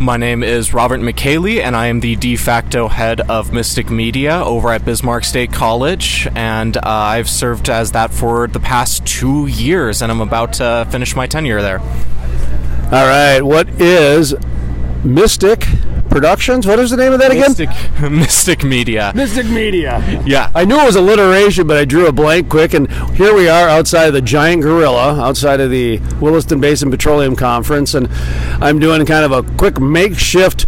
My name is Robert Mechaley, and I am the de facto head of Mystic Media over at Bismarck State College. And uh, I've served as that for the past two years, and I'm about to finish my tenure there. All right, what is Mystic Productions? What is the name of that again? Mystic, Mystic Media. Mystic Media. Yeah. I knew it was alliteration, but I drew a blank quick, and here we are outside of the Giant Gorilla, outside of the Williston Basin Petroleum Conference, and I'm doing kind of a quick makeshift.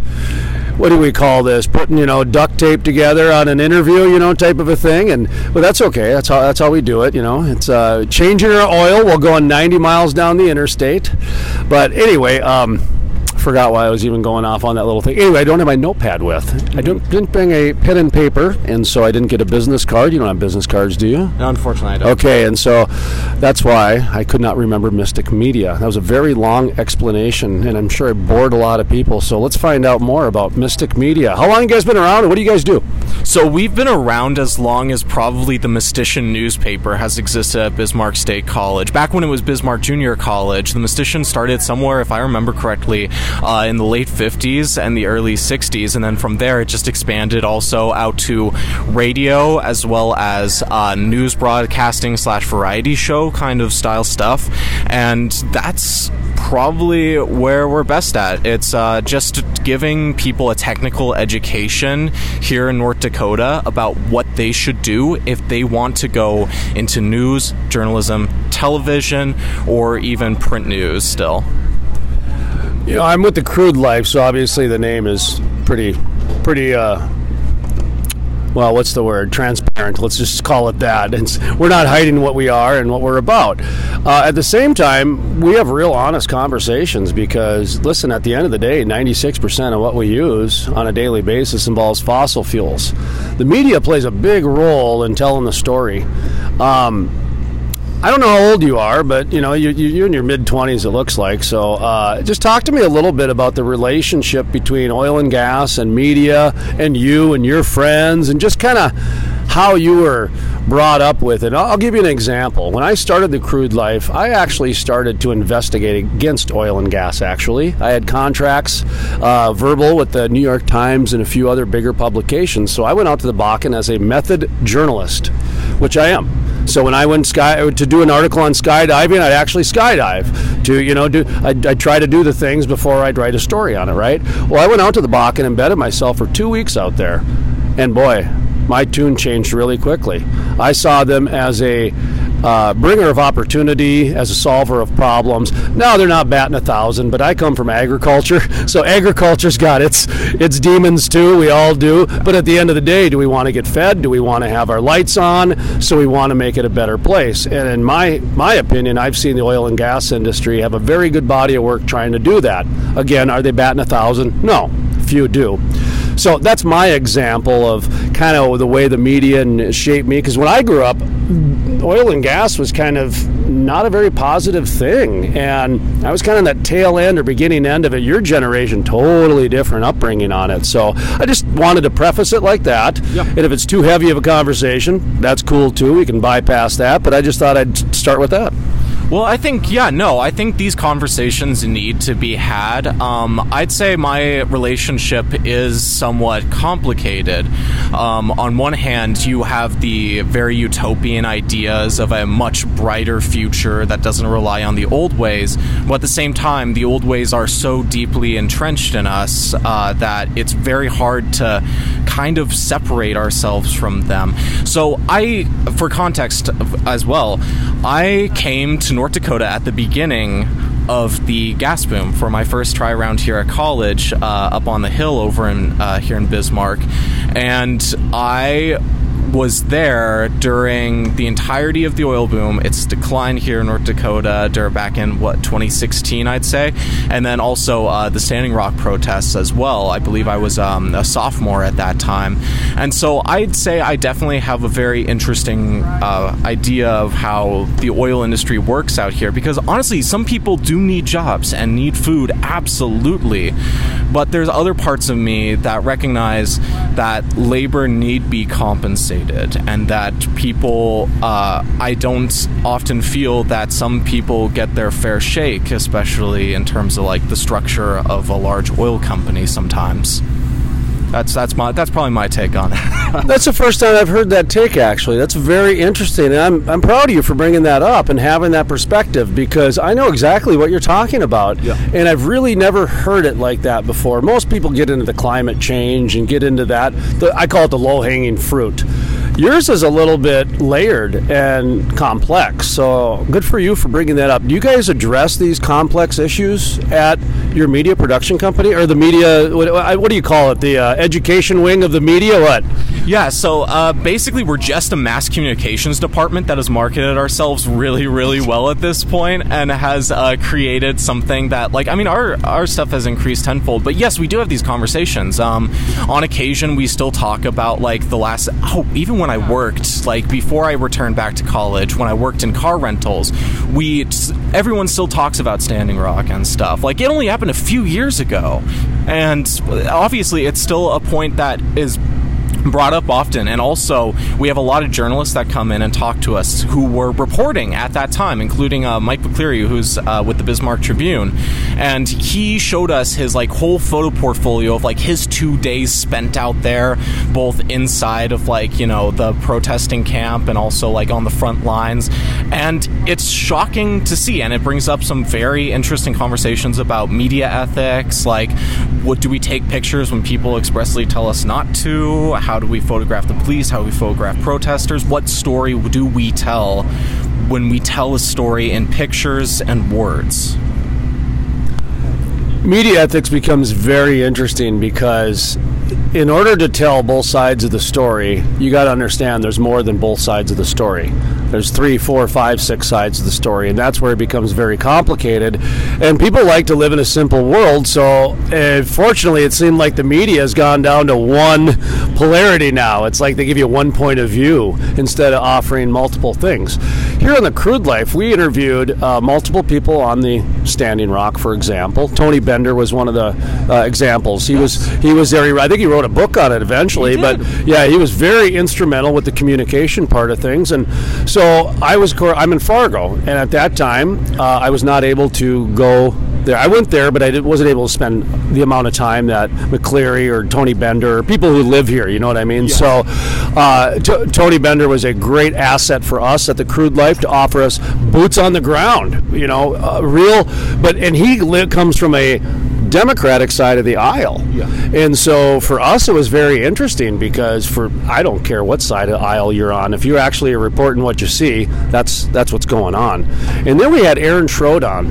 What do we call this? Putting you know duct tape together on an interview, you know, type of a thing, and but that's okay. That's how that's how we do it. You know, it's uh, changing our oil. We're going 90 miles down the interstate, but anyway. Um, forgot why I was even going off on that little thing. Anyway, I don't have my notepad with. I don't, didn't bring a pen and paper, and so I didn't get a business card. You don't have business cards, do you? No, unfortunately, I don't. Okay, and so that's why I could not remember Mystic Media. That was a very long explanation, and I'm sure it bored a lot of people. So let's find out more about Mystic Media. How long you guys been around, and what do you guys do? So we've been around as long as probably the Mystician newspaper has existed at Bismarck State College. Back when it was Bismarck Junior College, the Mystician started somewhere, if I remember correctly, uh, in the late 50s and the early 60s, and then from there it just expanded also out to radio as well as uh, news broadcasting slash variety show kind of style stuff, and that's probably where we're best at. It's uh, just giving people a technical education here in North Dakota about what they should do if they want to go into news, journalism, television, or even print news still. You know, I'm with the Crude Life, so obviously the name is pretty, pretty. Uh, well, what's the word? Transparent. Let's just call it that. It's, we're not hiding what we are and what we're about. Uh, at the same time, we have real honest conversations because, listen, at the end of the day, 96% of what we use on a daily basis involves fossil fuels. The media plays a big role in telling the story. Um, I don't know how old you are, but you know you, you, are in your mid twenties. It looks like. So, uh, just talk to me a little bit about the relationship between oil and gas and media, and you and your friends, and just kind of how you were brought up with it. I'll give you an example. When I started the crude life, I actually started to investigate against oil and gas. Actually, I had contracts, uh, verbal with the New York Times and a few other bigger publications. So I went out to the Bakken as a method journalist, which I am. So when I went sky to do an article on skydiving, I'd actually skydive. To you know, do I try to do the things before I'd write a story on it, right? Well, I went out to the Bakken and embedded myself for two weeks out there, and boy, my tune changed really quickly. I saw them as a uh, bringer of opportunity, as a solver of problems. Now they're not batting a thousand, but I come from agriculture, so agriculture's got its its demons too. We all do. But at the end of the day, do we want to get fed? Do we want to have our lights on? So we want to make it a better place. And in my my opinion, I've seen the oil and gas industry have a very good body of work trying to do that. Again, are they batting a thousand? No, few do. So that's my example of kind of the way the media shaped me. Because when I grew up, oil and gas was kind of not a very positive thing. And I was kind of that tail end or beginning end of it. Your generation, totally different upbringing on it. So I just wanted to preface it like that. Yeah. And if it's too heavy of a conversation, that's cool too. We can bypass that. But I just thought I'd start with that. Well, I think, yeah, no, I think these conversations need to be had. Um, I'd say my relationship is somewhat complicated. Um, on one hand, you have the very utopian ideas of a much brighter future that doesn't rely on the old ways, but at the same time, the old ways are so deeply entrenched in us uh, that it's very hard to kind of separate ourselves from them. So, I, for context as well, I came to North Dakota at the beginning of the gas boom for my first try around here at college, uh, up on the hill over in uh, here in Bismarck, and I was there during the entirety of the oil boom. Its decline here in North Dakota during back in what 2016, I'd say, and then also uh, the Standing Rock protests as well. I believe I was um, a sophomore at that time, and so I'd say I definitely have a very interesting uh, idea of how the oil industry works out here. Because honestly, some people do need jobs and need food, absolutely, but there's other parts of me that recognize that labor need be compensated and that people uh, i don't often feel that some people get their fair shake especially in terms of like the structure of a large oil company sometimes that's that's my that's probably my take on it. that's the first time I've heard that take. Actually, that's very interesting, and I'm I'm proud of you for bringing that up and having that perspective because I know exactly what you're talking about, yeah. and I've really never heard it like that before. Most people get into the climate change and get into that. The, I call it the low hanging fruit Yours is a little bit layered and complex. So good for you for bringing that up. Do you guys address these complex issues at your media production company or the media? What, what do you call it? The uh, education wing of the media? What? Yeah. So uh, basically, we're just a mass communications department that has marketed ourselves really, really well at this point and has uh, created something that, like, I mean, our our stuff has increased tenfold. But yes, we do have these conversations. Um, on occasion, we still talk about like the last. Oh, even when I worked, like before I returned back to college, when I worked in car rentals, we everyone still talks about Standing Rock and stuff. Like it only happened a few years ago, and obviously it's still a point that is brought up often. And also, we have a lot of journalists that come in and talk to us who were reporting at that time, including uh, Mike McCleary, who's uh, with the Bismarck Tribune. And he showed us his like whole photo portfolio of like his two days spent out there, both inside of like, you know, the protesting camp and also like on the front lines. And it's shocking to see. And it brings up some very interesting conversations about media ethics. Like, what do we take pictures when people expressly tell us not to? How do we photograph the police? How do we photograph protesters? What story do we tell when we tell a story in pictures and words? Media ethics becomes very interesting because in order to tell both sides of the story, you got to understand there's more than both sides of the story. There's three, four, five, six sides of the story, and that's where it becomes very complicated. And people like to live in a simple world, so uh, fortunately, it seemed like the media has gone down to one polarity now. It's like they give you one point of view instead of offering multiple things. Here on the Crude Life, we interviewed uh, multiple people on the Standing Rock, for example. Tony Bender was one of the uh, examples. He was he was there. I think he wrote a book on it eventually, but yeah, he was very instrumental with the communication part of things. And so I was I'm in Fargo, and at that time uh, I was not able to go there. I went there, but I wasn't able to spend the amount of time that McCleary or Tony Bender, or people who live here, you know what I mean? Yeah. So, uh, t- Tony Bender was a great asset for us at the Crude Life to offer us boots on the ground, you know, uh, real. But and he li- comes from a Democratic side of the aisle. Yeah. And so for us, it was very interesting because for I don't care what side of the aisle you're on, if you're actually are reporting what you see, that's that's what's going on. And then we had Erin Schrode on.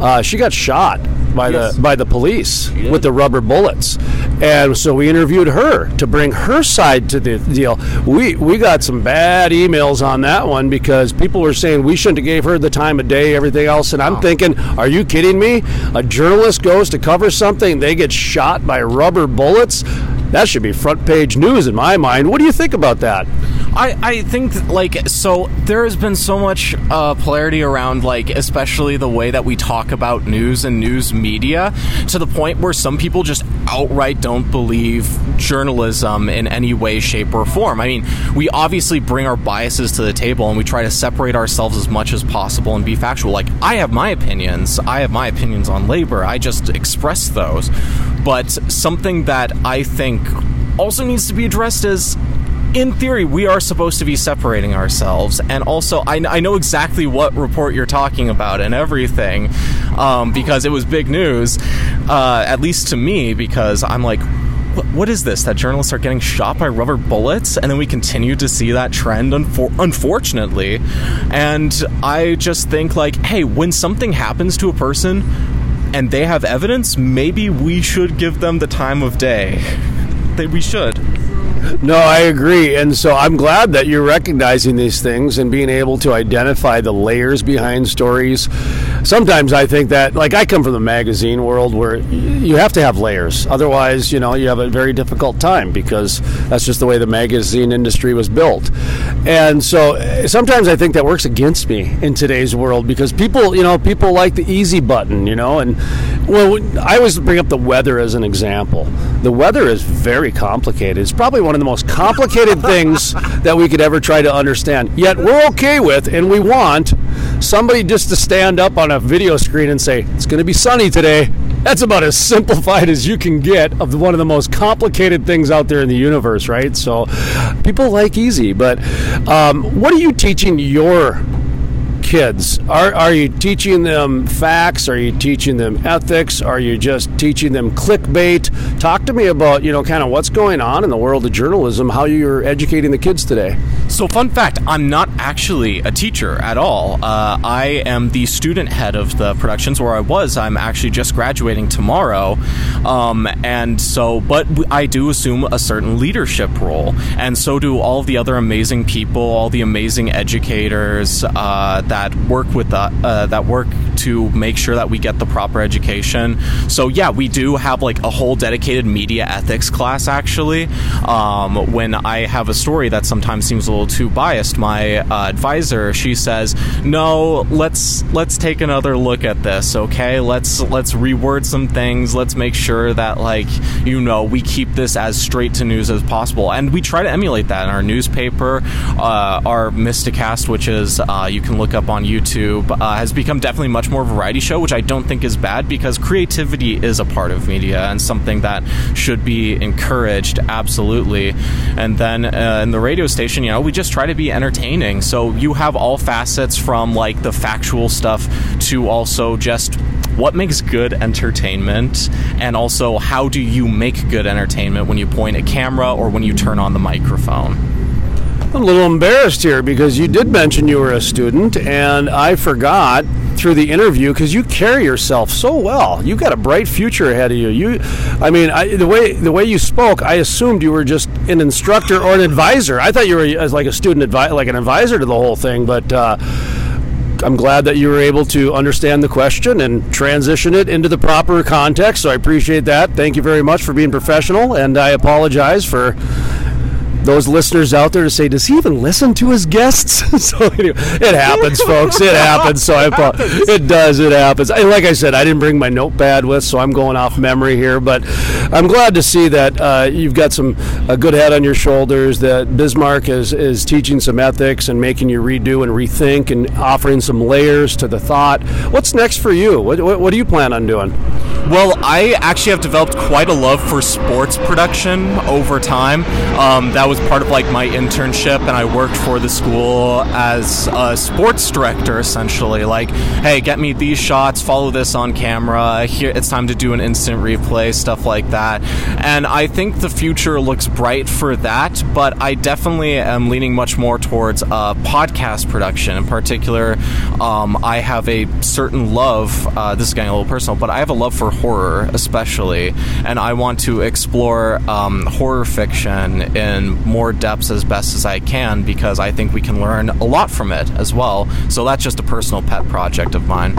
Uh, she got shot by yes. the by the police with the rubber bullets, and so we interviewed her to bring her side to the deal. We we got some bad emails on that one because people were saying we shouldn't have gave her the time of day, everything else, and I'm oh. thinking, are you kidding me? A journalist goes to cover something, they get shot by rubber bullets. That should be front page news in my mind. What do you think about that? I, I think like so there has been so much uh, polarity around like especially the way that we talk about news and news media to the point where some people just outright don't believe journalism in any way shape or form. I mean we obviously bring our biases to the table and we try to separate ourselves as much as possible and be factual. Like i have my opinions. I have my opinions on labor. I just express those. But something that i think also needs to be addressed is in theory, we are supposed to be separating ourselves. And also, I, I know exactly what report you're talking about and everything um, because it was big news, uh, at least to me, because I'm like, what is this? That journalists are getting shot by rubber bullets, and then we continue to see that trend, unfor- unfortunately. And I just think, like, hey, when something happens to a person and they have evidence, maybe we should give them the time of day. That we should. No, I agree. And so I'm glad that you're recognizing these things and being able to identify the layers behind stories. Sometimes I think that, like, I come from the magazine world where you have to have layers. Otherwise, you know, you have a very difficult time because that's just the way the magazine industry was built. And so eh, sometimes I think that works against me in today's world because people, you know, people like the easy button, you know, and Well, I always bring up the weather as an example. The weather is very complicated. It's probably one of the most complicated things that we could ever try to understand. Yet we're okay with, and we want somebody just to stand up on a video screen and say, it's going to be sunny today. That's about as simplified as you can get of one of the most complicated things out there in the universe, right? So people like easy. But um, what are you teaching your kids? Are, are you teaching them facts? Are you teaching them ethics? Are you just teaching them clickbait? Talk to me about, you know, kind of what's going on in the world of journalism, how you're educating the kids today. So, fun fact I'm not actually a teacher at all. Uh, I am the student head of the productions where I was. I'm actually just graduating tomorrow. Um, and so, but I do assume a certain leadership role. And so do all the other amazing people, all the amazing educators uh, that work with uh, that work to make sure that we get the proper education. So, yeah, we do have like a whole dedicated media ethics class actually. Um, when I have a story that sometimes seems a little too biased, my uh, advisor she says, "No, let's let's take another look at this. Okay, let's let's reword some things. Let's make sure that like you know we keep this as straight to news as possible, and we try to emulate that in our newspaper. Uh, our Mysticast, which is uh, you can look up on YouTube, uh, has become definitely much more variety show, which I don't think is bad because creativity is a part of media and something that should be encouraged absolutely. And then uh, in the radio station, you know, we just try to be entertaining. So you have all facets from like the factual stuff to also just what makes good entertainment and also how do you make good entertainment when you point a camera or when you turn on the microphone I'm a little embarrassed here because you did mention you were a student, and I forgot through the interview because you carry yourself so well. You've got a bright future ahead of you. You, I mean, I, the way the way you spoke, I assumed you were just an instructor or an advisor. I thought you were as like a student advisor, like an advisor to the whole thing, but. Uh, I'm glad that you were able to understand the question and transition it into the proper context. So I appreciate that. Thank you very much for being professional, and I apologize for those listeners out there to say, does he even listen to his guests? so anyway, it happens, folks. It happens. So I happens. it does. It happens. And like I said, I didn't bring my notepad with, so I'm going off memory here. But I'm glad to see that uh, you've got some a good head on your shoulders. That Bismarck is is teaching some ethics and making you redo and rethink and offering some layers to the thought. What's next for you? What, what, what do you plan on doing? Well, I actually have developed quite a love for sports production over time. Um, that was part of like my internship, and I worked for the school as a sports director, essentially. Like, hey, get me these shots, follow this on camera. Here, it's time to do an instant replay, stuff like that. And I think the future looks bright for that. But I definitely am leaning much more towards uh, podcast production. In particular, um, I have a certain love. Uh, this is getting a little personal, but I have a love for horror, especially, and I want to explore um, horror fiction in more depths as best as I can because I think we can learn a lot from it as well. So that's just a personal pet project of mine.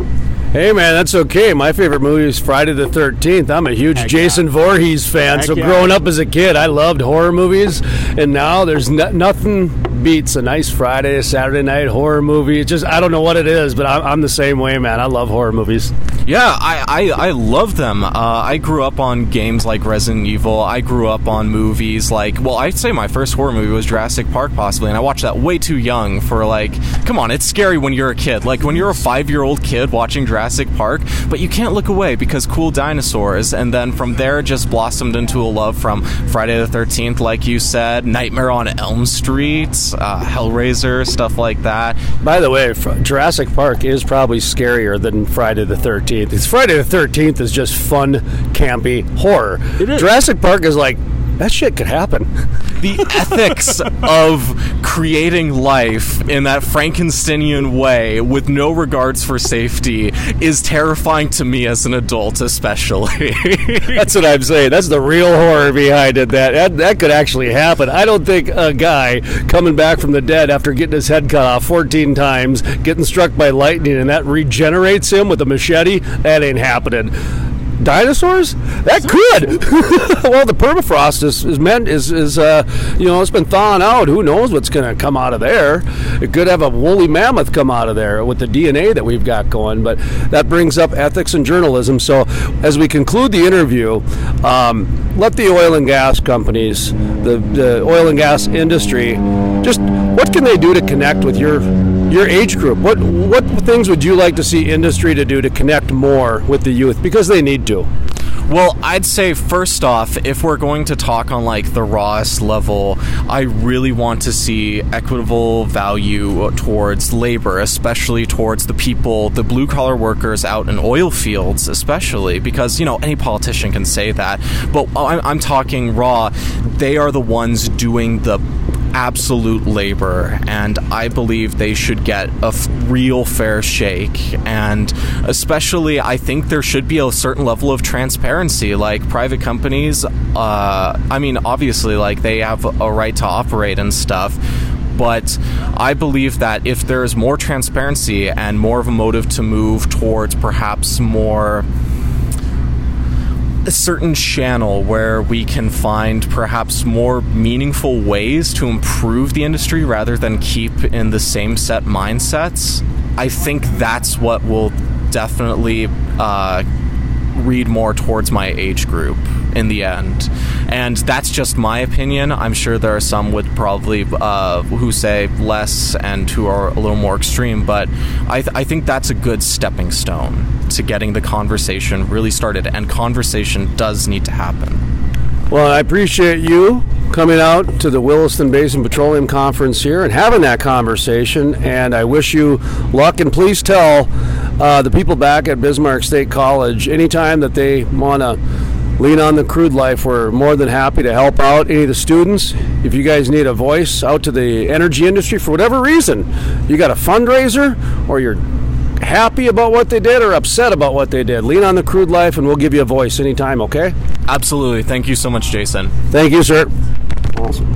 Hey man, that's okay. My favorite movie is Friday the Thirteenth. I'm a huge Heck Jason yeah. Voorhees fan. Heck so yeah. growing up as a kid, I loved horror movies, and now there's no, nothing beats a nice Friday, Saturday night horror movie. Just I don't know what it is, but I'm, I'm the same way, man. I love horror movies. Yeah, I, I, I love them. Uh, I grew up on games like Resident Evil. I grew up on movies like, well, I'd say my first horror movie was Jurassic Park, possibly, and I watched that way too young for like, come on, it's scary when you're a kid. Like when you're a five year old kid watching Jurassic Park, but you can't look away because cool dinosaurs. And then from there, just blossomed into a love from Friday the 13th, like you said, Nightmare on Elm Street, uh, Hellraiser, stuff like that. By the way, Jurassic Park is probably scarier than Friday the 13th. 13th. It's Friday the 13th is just fun, campy horror. Jurassic Park is like that shit could happen. The ethics of creating life in that Frankensteinian way with no regards for safety is terrifying to me as an adult, especially. That's what I'm saying. That's the real horror behind it. That, that that could actually happen. I don't think a guy coming back from the dead after getting his head cut off 14 times, getting struck by lightning, and that regenerates him with a machete. That ain't happening dinosaurs? That could. well, the permafrost is, is meant is is uh, you know it's been thawing out. Who knows what's going to come out of there? It could have a woolly mammoth come out of there with the DNA that we've got going. But that brings up ethics and journalism. So as we conclude the interview, um, let the oil and gas companies, the, the oil and gas industry, just what can they do to connect with your your age group? What what things would you like to see industry to do to connect more with the youth because they need to? Well, I'd say first off, if we're going to talk on like the rawest level, I really want to see equitable value towards labor, especially towards the people, the blue collar workers out in oil fields, especially because you know any politician can say that, but I'm, I'm talking raw. They are the ones doing the absolute labor, and I believe they should get a f- real fair shake. And especially, I think there should be a certain level of transparency. Like private companies, uh, I mean, obviously, like they have a right to operate and stuff but I believe that if there is more transparency and more of a motive to move towards perhaps more a certain channel where we can find perhaps more meaningful ways to improve the industry rather than keep in the same set mindsets, I think that's what will definitely uh, read more towards my age group in the end. And that's just my opinion. I'm sure there are some would probably uh, who say less and who are a little more extreme, but I, th- I think that's a good stepping stone to getting the conversation really started. And conversation does need to happen. Well, I appreciate you coming out to the Williston Basin Petroleum Conference here and having that conversation. And I wish you luck. And please tell uh, the people back at Bismarck State College anytime that they want to lean on the crude life. We're more than happy to help out any of the students. If you guys need a voice out to the energy industry for whatever reason, you got a fundraiser or you're happy about what they did or upset about what they did, lean on the crude life and we'll give you a voice anytime, okay? Absolutely. Thank you so much, Jason. Thank you, sir. Awesome.